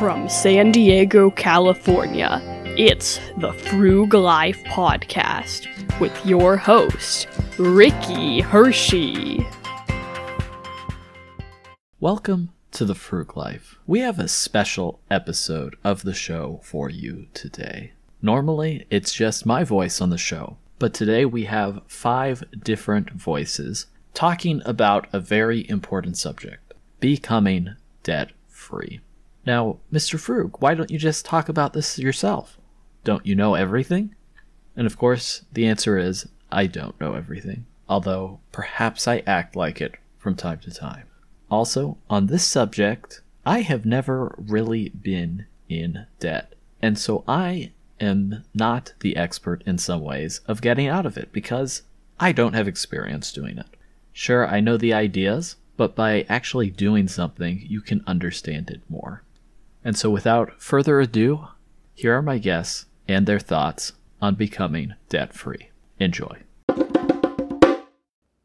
From San Diego, California, it's the Frug Life Podcast with your host, Ricky Hershey. Welcome to the Frug Life. We have a special episode of the show for you today. Normally, it's just my voice on the show, but today we have five different voices talking about a very important subject becoming debt free. Now, Mr. Frug, why don't you just talk about this yourself? Don't you know everything? And of course, the answer is I don't know everything, although perhaps I act like it from time to time. Also, on this subject, I have never really been in debt, and so I am not the expert in some ways of getting out of it because I don't have experience doing it. Sure, I know the ideas, but by actually doing something, you can understand it more. And so, without further ado, here are my guests and their thoughts on becoming debt free. Enjoy.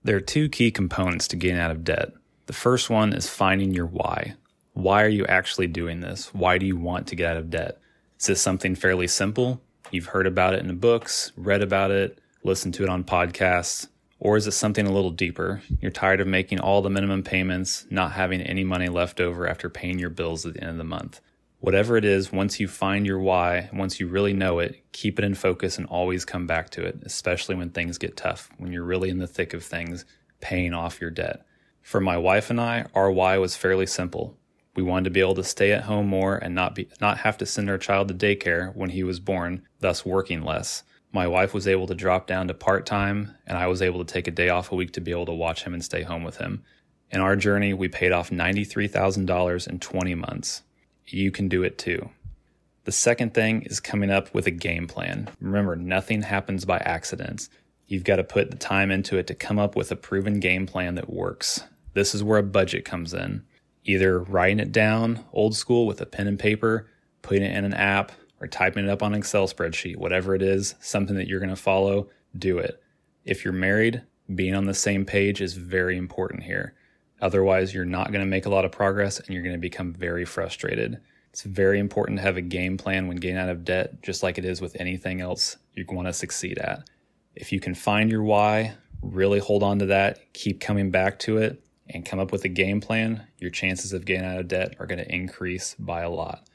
There are two key components to getting out of debt. The first one is finding your why. Why are you actually doing this? Why do you want to get out of debt? Is this something fairly simple? You've heard about it in the books, read about it, listened to it on podcasts, or is it something a little deeper? You're tired of making all the minimum payments, not having any money left over after paying your bills at the end of the month. Whatever it is, once you find your why, once you really know it, keep it in focus and always come back to it, especially when things get tough, when you're really in the thick of things, paying off your debt. For my wife and I, our why was fairly simple. We wanted to be able to stay at home more and not be not have to send our child to daycare when he was born, thus working less my wife was able to drop down to part time, and I was able to take a day off a week to be able to watch him and stay home with him. In our journey, we paid off $93,000 in 20 months. You can do it too. The second thing is coming up with a game plan. Remember, nothing happens by accidents. You've got to put the time into it to come up with a proven game plan that works. This is where a budget comes in. Either writing it down old school with a pen and paper, putting it in an app, or typing it up on an Excel spreadsheet, whatever it is, something that you're going to follow, do it. If you're married, being on the same page is very important here. Otherwise, you're not going to make a lot of progress and you're going to become very frustrated. It's very important to have a game plan when getting out of debt, just like it is with anything else you want to succeed at. If you can find your why, really hold on to that, keep coming back to it, and come up with a game plan, your chances of getting out of debt are going to increase by a lot.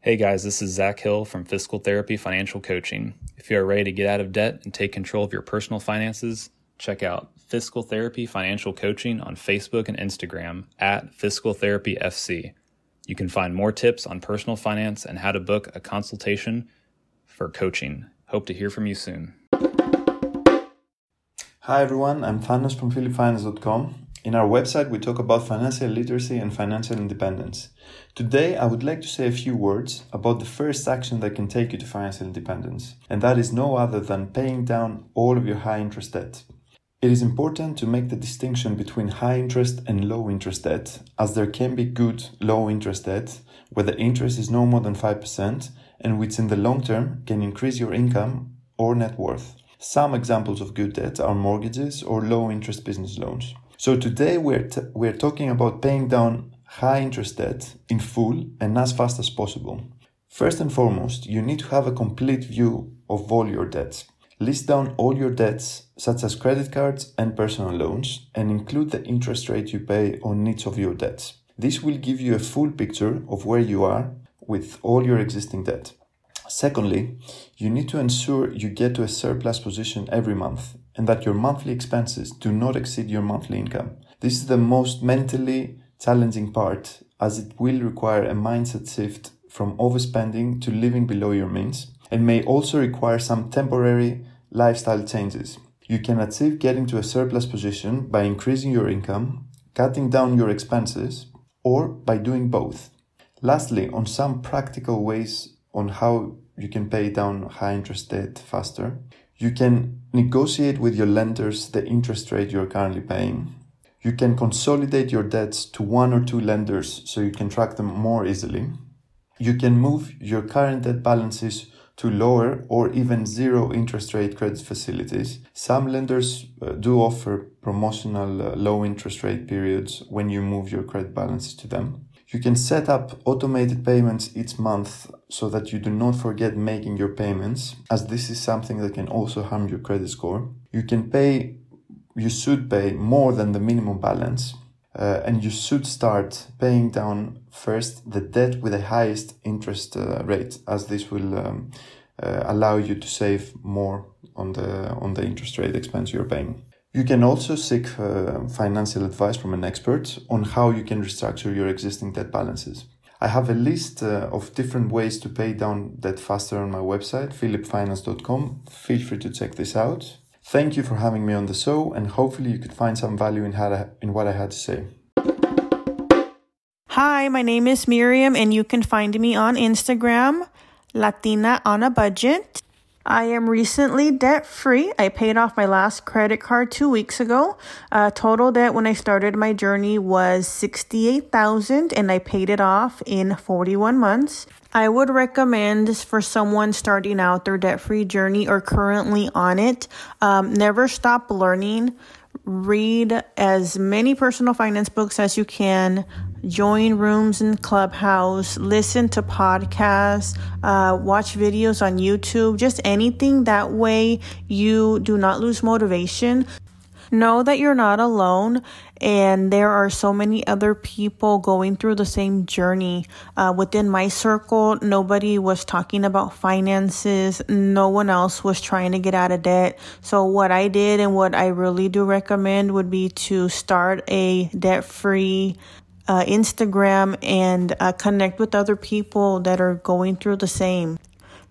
Hey guys, this is Zach Hill from Fiscal Therapy Financial Coaching. If you are ready to get out of debt and take control of your personal finances, check out Fiscal Therapy Financial Coaching on Facebook and Instagram at Fiscal Therapy FC. You can find more tips on personal finance and how to book a consultation for coaching. Hope to hear from you soon. Hi everyone, I'm Thanos from filipfinance.com in our website, we talk about financial literacy and financial independence. Today, I would like to say a few words about the first action that can take you to financial independence, and that is no other than paying down all of your high interest debt. It is important to make the distinction between high interest and low interest debt, as there can be good low interest debt where the interest is no more than 5% and which in the long term can increase your income or net worth. Some examples of good debt are mortgages or low interest business loans. So today we're, t- we're talking about paying down high interest debt in full and as fast as possible. First and foremost, you need to have a complete view of all your debts. List down all your debts, such as credit cards and personal loans, and include the interest rate you pay on each of your debts. This will give you a full picture of where you are with all your existing debt. Secondly, you need to ensure you get to a surplus position every month and that your monthly expenses do not exceed your monthly income. This is the most mentally challenging part as it will require a mindset shift from overspending to living below your means and may also require some temporary lifestyle changes. You can achieve getting to a surplus position by increasing your income, cutting down your expenses, or by doing both. Lastly, on some practical ways on how you can pay down high interest debt faster, you can negotiate with your lenders the interest rate you're currently paying. You can consolidate your debts to one or two lenders so you can track them more easily. You can move your current debt balances to lower or even zero interest rate credit facilities. Some lenders uh, do offer promotional uh, low interest rate periods when you move your credit balances to them. You can set up automated payments each month so that you do not forget making your payments, as this is something that can also harm your credit score. You can pay, you should pay more than the minimum balance, uh, and you should start paying down first the debt with the highest interest uh, rate, as this will um, uh, allow you to save more on the on the interest rate expense you're paying. You can also seek uh, financial advice from an expert on how you can restructure your existing debt balances. I have a list uh, of different ways to pay down debt faster on my website, filipfinance.com. Feel free to check this out. Thank you for having me on the show, and hopefully, you could find some value in, in what I had to say. Hi, my name is Miriam, and you can find me on Instagram, Latina on a Budget. I am recently debt free. I paid off my last credit card two weeks ago. Uh, total debt when I started my journey was 68,000 and I paid it off in 41 months. I would recommend for someone starting out their debt free journey or currently on it, um, never stop learning read as many personal finance books as you can, join rooms in Clubhouse, listen to podcasts, uh, watch videos on YouTube, just anything. That way you do not lose motivation. Know that you're not alone and there are so many other people going through the same journey. Uh, within my circle, nobody was talking about finances. No one else was trying to get out of debt. So what I did and what I really do recommend would be to start a debt free uh, Instagram and uh, connect with other people that are going through the same.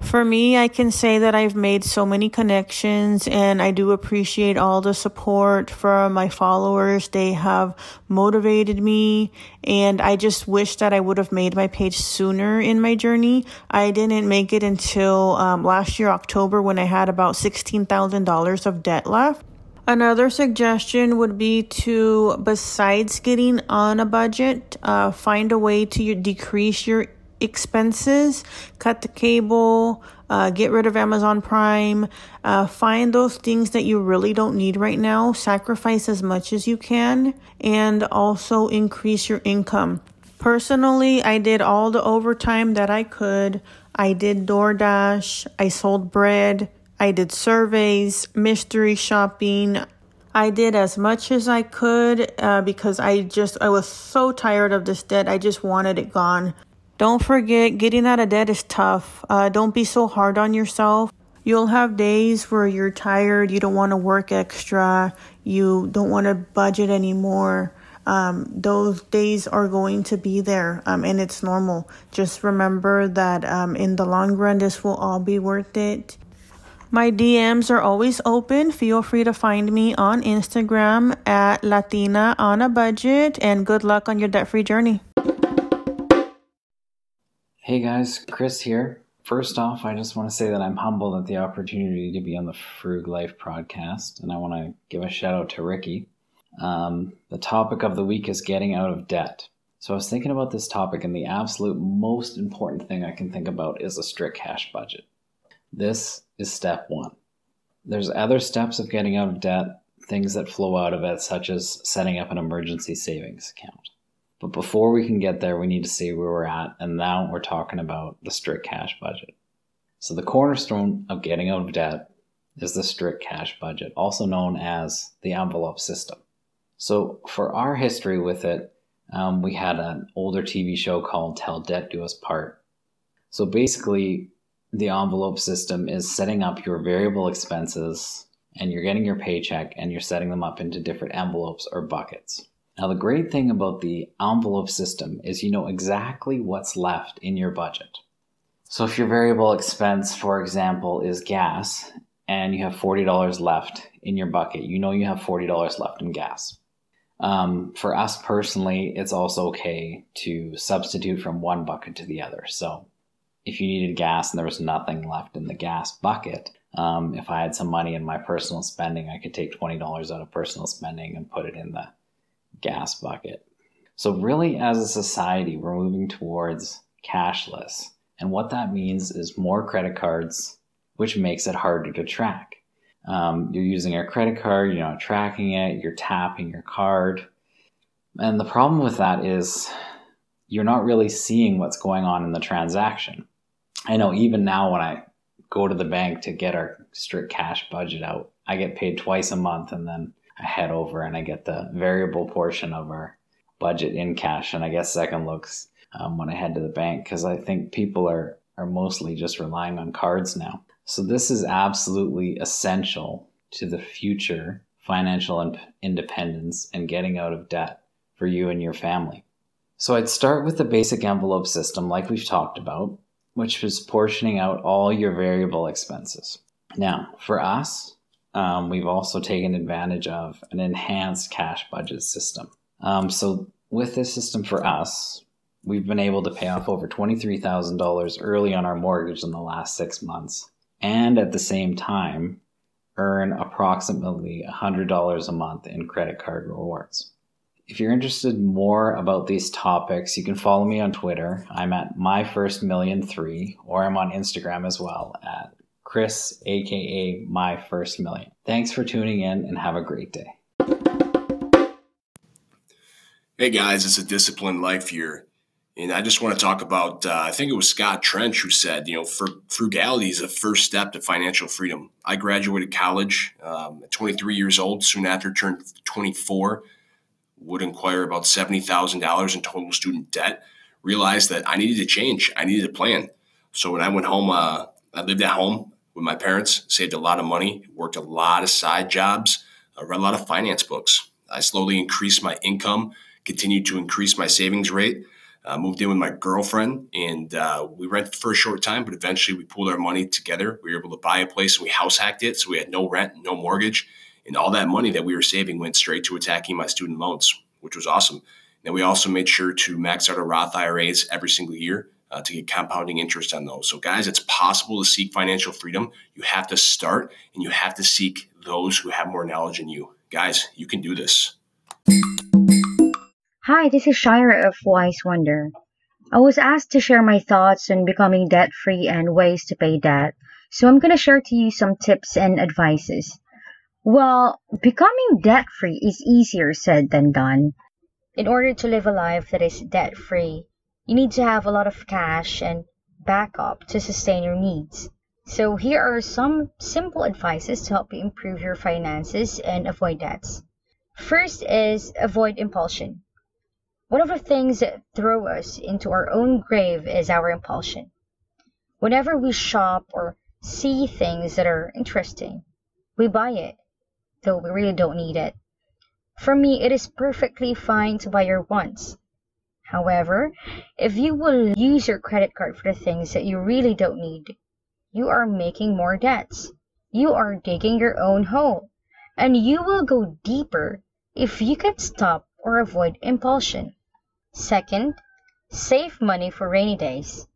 For me, I can say that I've made so many connections and I do appreciate all the support from my followers. They have motivated me and I just wish that I would have made my page sooner in my journey. I didn't make it until um, last year, October, when I had about $16,000 of debt left. Another suggestion would be to, besides getting on a budget, uh, find a way to decrease your expenses, cut the cable, uh, get rid of Amazon Prime, uh, find those things that you really don't need right now, sacrifice as much as you can, and also increase your income. Personally, I did all the overtime that I could. I did DoorDash, I sold bread, I did surveys, mystery shopping. I did as much as I could uh, because I just I was so tired of this debt. I just wanted it gone. Don't forget, getting out of debt is tough. Uh, don't be so hard on yourself. You'll have days where you're tired, you don't want to work extra, you don't want to budget anymore. Um, those days are going to be there, um, and it's normal. Just remember that um, in the long run, this will all be worth it. My DMs are always open. Feel free to find me on Instagram at Latina on a budget, and good luck on your debt free journey. Hey guys, Chris here. First off, I just want to say that I'm humbled at the opportunity to be on the Frug Life podcast, and I want to give a shout out to Ricky. Um, the topic of the week is getting out of debt. So I was thinking about this topic, and the absolute most important thing I can think about is a strict cash budget. This is step one. There's other steps of getting out of debt, things that flow out of it, such as setting up an emergency savings account. But before we can get there, we need to see where we're at. And now we're talking about the strict cash budget. So, the cornerstone of getting out of debt is the strict cash budget, also known as the envelope system. So, for our history with it, um, we had an older TV show called Till Debt Do Us Part. So, basically, the envelope system is setting up your variable expenses and you're getting your paycheck and you're setting them up into different envelopes or buckets. Now, the great thing about the envelope system is you know exactly what's left in your budget. So, if your variable expense, for example, is gas and you have $40 left in your bucket, you know you have $40 left in gas. Um, for us personally, it's also okay to substitute from one bucket to the other. So, if you needed gas and there was nothing left in the gas bucket, um, if I had some money in my personal spending, I could take $20 out of personal spending and put it in the gas bucket. So, really, as a society, we're moving towards cashless. And what that means is more credit cards, which makes it harder to track. Um, you're using your credit card, you're not tracking it, you're tapping your card. And the problem with that is you're not really seeing what's going on in the transaction. I know even now when I go to the bank to get our strict cash budget out, I get paid twice a month and then I head over and I get the variable portion of our budget in cash. And I guess second looks um, when I head to the bank because I think people are, are mostly just relying on cards now. So this is absolutely essential to the future financial independence and getting out of debt for you and your family. So I'd start with the basic envelope system, like we've talked about, which was portioning out all your variable expenses. Now, for us, um, we've also taken advantage of an enhanced cash budget system. Um, so, with this system for us, we've been able to pay off over $23,000 early on our mortgage in the last six months, and at the same time, earn approximately $100 a month in credit card rewards. If you're interested more about these topics, you can follow me on Twitter. I'm at my first million three, or I'm on Instagram as well at Chris, aka my first million. Thanks for tuning in and have a great day. Hey guys, it's a disciplined life here. And I just want to talk about, uh, I think it was Scott Trench who said, you know, frugality is a first step to financial freedom. I graduated college um, at 23 years old, soon after turned 24 would inquire about $70,000 in total student debt, realized that I needed to change. I needed a plan. So when I went home, uh, I lived at home with my parents, saved a lot of money, worked a lot of side jobs, I read a lot of finance books. I slowly increased my income, continued to increase my savings rate. Uh, moved in with my girlfriend and uh, we rented for a short time, but eventually we pulled our money together. We were able to buy a place and we house hacked it. So we had no rent, no mortgage and all that money that we were saving went straight to attacking my student loans, which was awesome. And we also made sure to max out our Roth IRAs every single year uh, to get compounding interest on those. So, guys, it's possible to seek financial freedom. You have to start and you have to seek those who have more knowledge than you. Guys, you can do this. Hi, this is Shira of Wise Juander. I was asked to share my thoughts on becoming debt free and ways to pay debt, so I'm going to share to you some tips and advices. Well, becoming debt free is easier said than done. In order to live a life that is debt free, you need to have a lot of cash and backup to sustain your needs. So, here are some simple advices to help you improve your finances and avoid debts. First is avoid impulsion. One of the things that throw us into our own grave is our impulsion. Whenever we shop or see things that are interesting, we buy it though we really don't need it. For me, it is perfectly fine to buy your wants. However, if you will use your credit card for the things that you really don't need, you are making more debts. You are digging your own hole. And you will go deeper if you can stop or avoid impulsion. Second, save money for rainy days.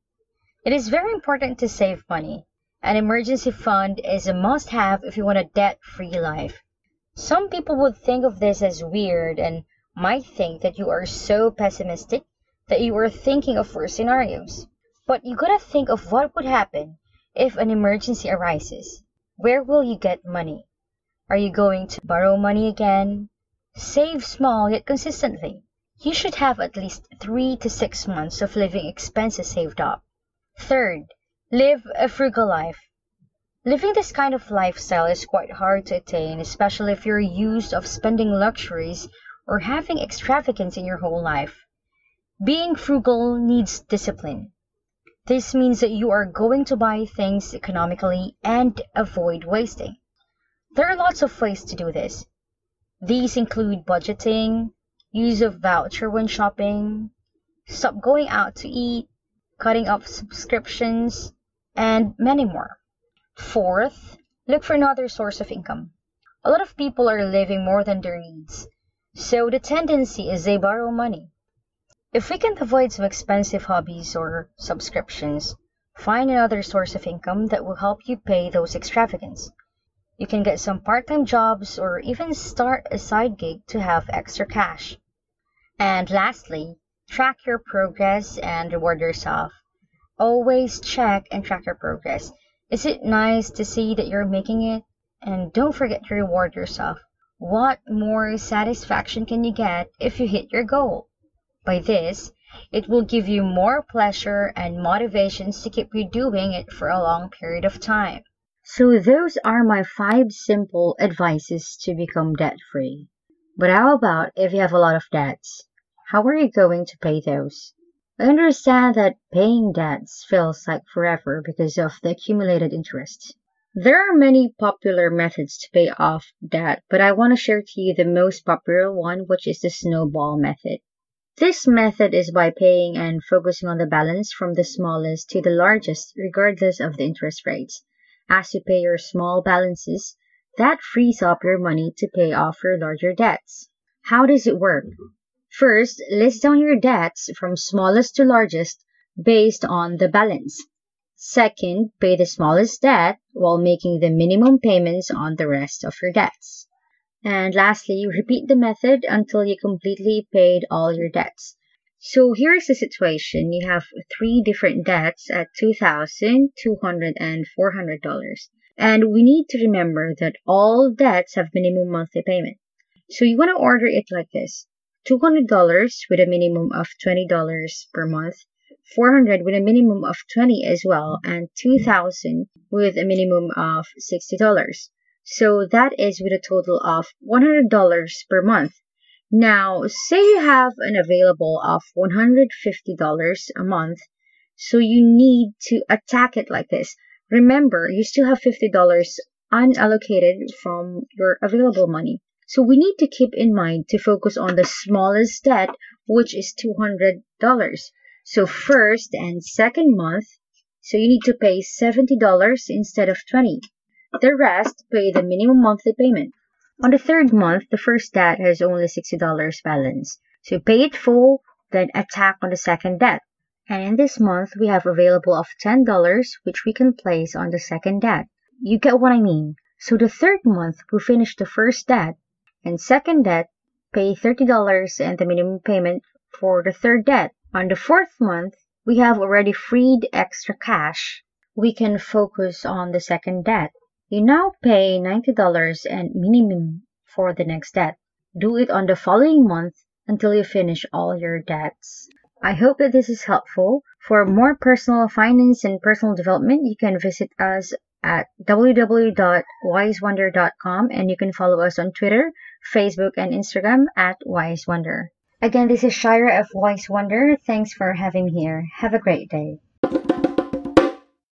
It is very important to save money. An emergency fund is a must have if you want a debt free life. Some people would think of this as weird and might think that you are so pessimistic that you are thinking of worse scenarios. But you gotta think of what would happen if an emergency arises. Where will you get money? Are you going to borrow money again? Save small yet consistently. You should have at least three to six months of living expenses saved up. Third, live a frugal life. Living this kind of lifestyle is quite hard to attain, especially if you're used of spending luxuries or having extravagance in your whole life. Being frugal needs discipline. This means that you are going to buy things economically and avoid wasting. There are lots of ways to do this. These include budgeting, use of voucher when shopping, stop going out to eat, cutting off subscriptions, and many more. Fourth, look for another source of income. A lot of people are living more than their needs, so the tendency is they borrow money. If we can avoid some expensive hobbies or subscriptions, find another source of income that will help you pay those extravagance. You can get some part time jobs or even start a side gig to have extra cash. And lastly, track your progress and reward yourself. Always check and track your progress. Is it nice to see that you're making it? And don't forget to reward yourself. What more satisfaction can you get if you hit your goal? By this, It will give you more pleasure and motivations to keep you doing it for a long period of time. So those are my five simple advices to become debt free. But how about if you have a lot of debts? How are you going to pay those? I understand that paying debts feels like forever because of the accumulated interest. There are many popular methods to pay off debt, but I want to share to you the most popular one, which is the snowball method. This method is by paying and focusing on the balance from the smallest to the largest, regardless of the interest rates. As you pay your small balances, that frees up your money to pay off your larger debts. How does it work? First, list down your debts from smallest to largest based on the balance. Second, pay the smallest debt while making the minimum payments on the rest of your debts. And lastly, repeat the method until you completely paid all your debts. So here's the situation. You have three different debts at $2,000, $200, and $400. And we need to remember that all debts have minimum monthly payment. So you want to order it like this. $200 with a minimum of $20 per month, 400 with a minimum of 20 as well, and 2000 with a minimum of $60. So that is with a total of $100 per month. Now, say you have an available of $150 a month, so you need to attack it like this. Remember, you still have $50 unallocated from your available money. So we need to keep in mind to focus on the smallest debt, which is $200. So first and second month, so you need to pay $70 instead of 20. The rest pay the minimum monthly payment. On the third month, the first debt has only $60 balance. So pay it full, then attack on the second debt. And in this month, we have available of $10, which we can place on the second debt. You get what I mean? So the third month, we finish the first debt, and second debt, pay $30 and the minimum payment for the third debt. On the fourth month, we have already freed extra cash. We can focus on the second debt. You now pay $90 and minimum for the next debt. Do it on the following month until you finish all your debts. I hope that this is helpful. For more personal finance and personal development, you can visit us at www.wisejuander.com and you can follow us on Twitter, Facebook, and Instagram at WiseJuander. Again, this is Shira of Wise Juander. Thanks for having me here. Have a great day.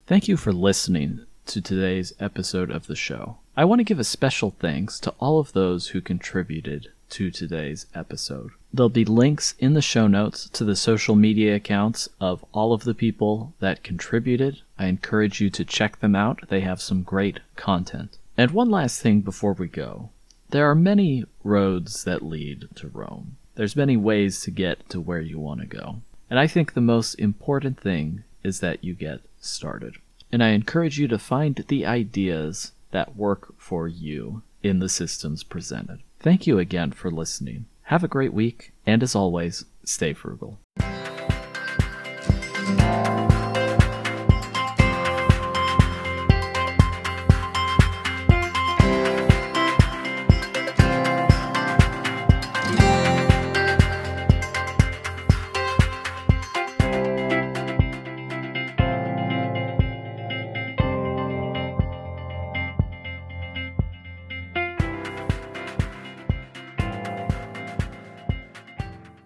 Thank you for listening to today's episode of the show. I want to give a special thanks to all of those who contributed to today's episode. There'll be links in the show notes to the social media accounts of all of the people that contributed. I encourage you to check them out. They have some great content. And one last thing before we go. There are many roads that lead to Rome. There's many ways to get to where you want to go. And I think the most important thing is that you get started. And I encourage you to find the ideas that work for you in the systems presented. Thank you again for listening. Have a great week, and as always, stay frugal.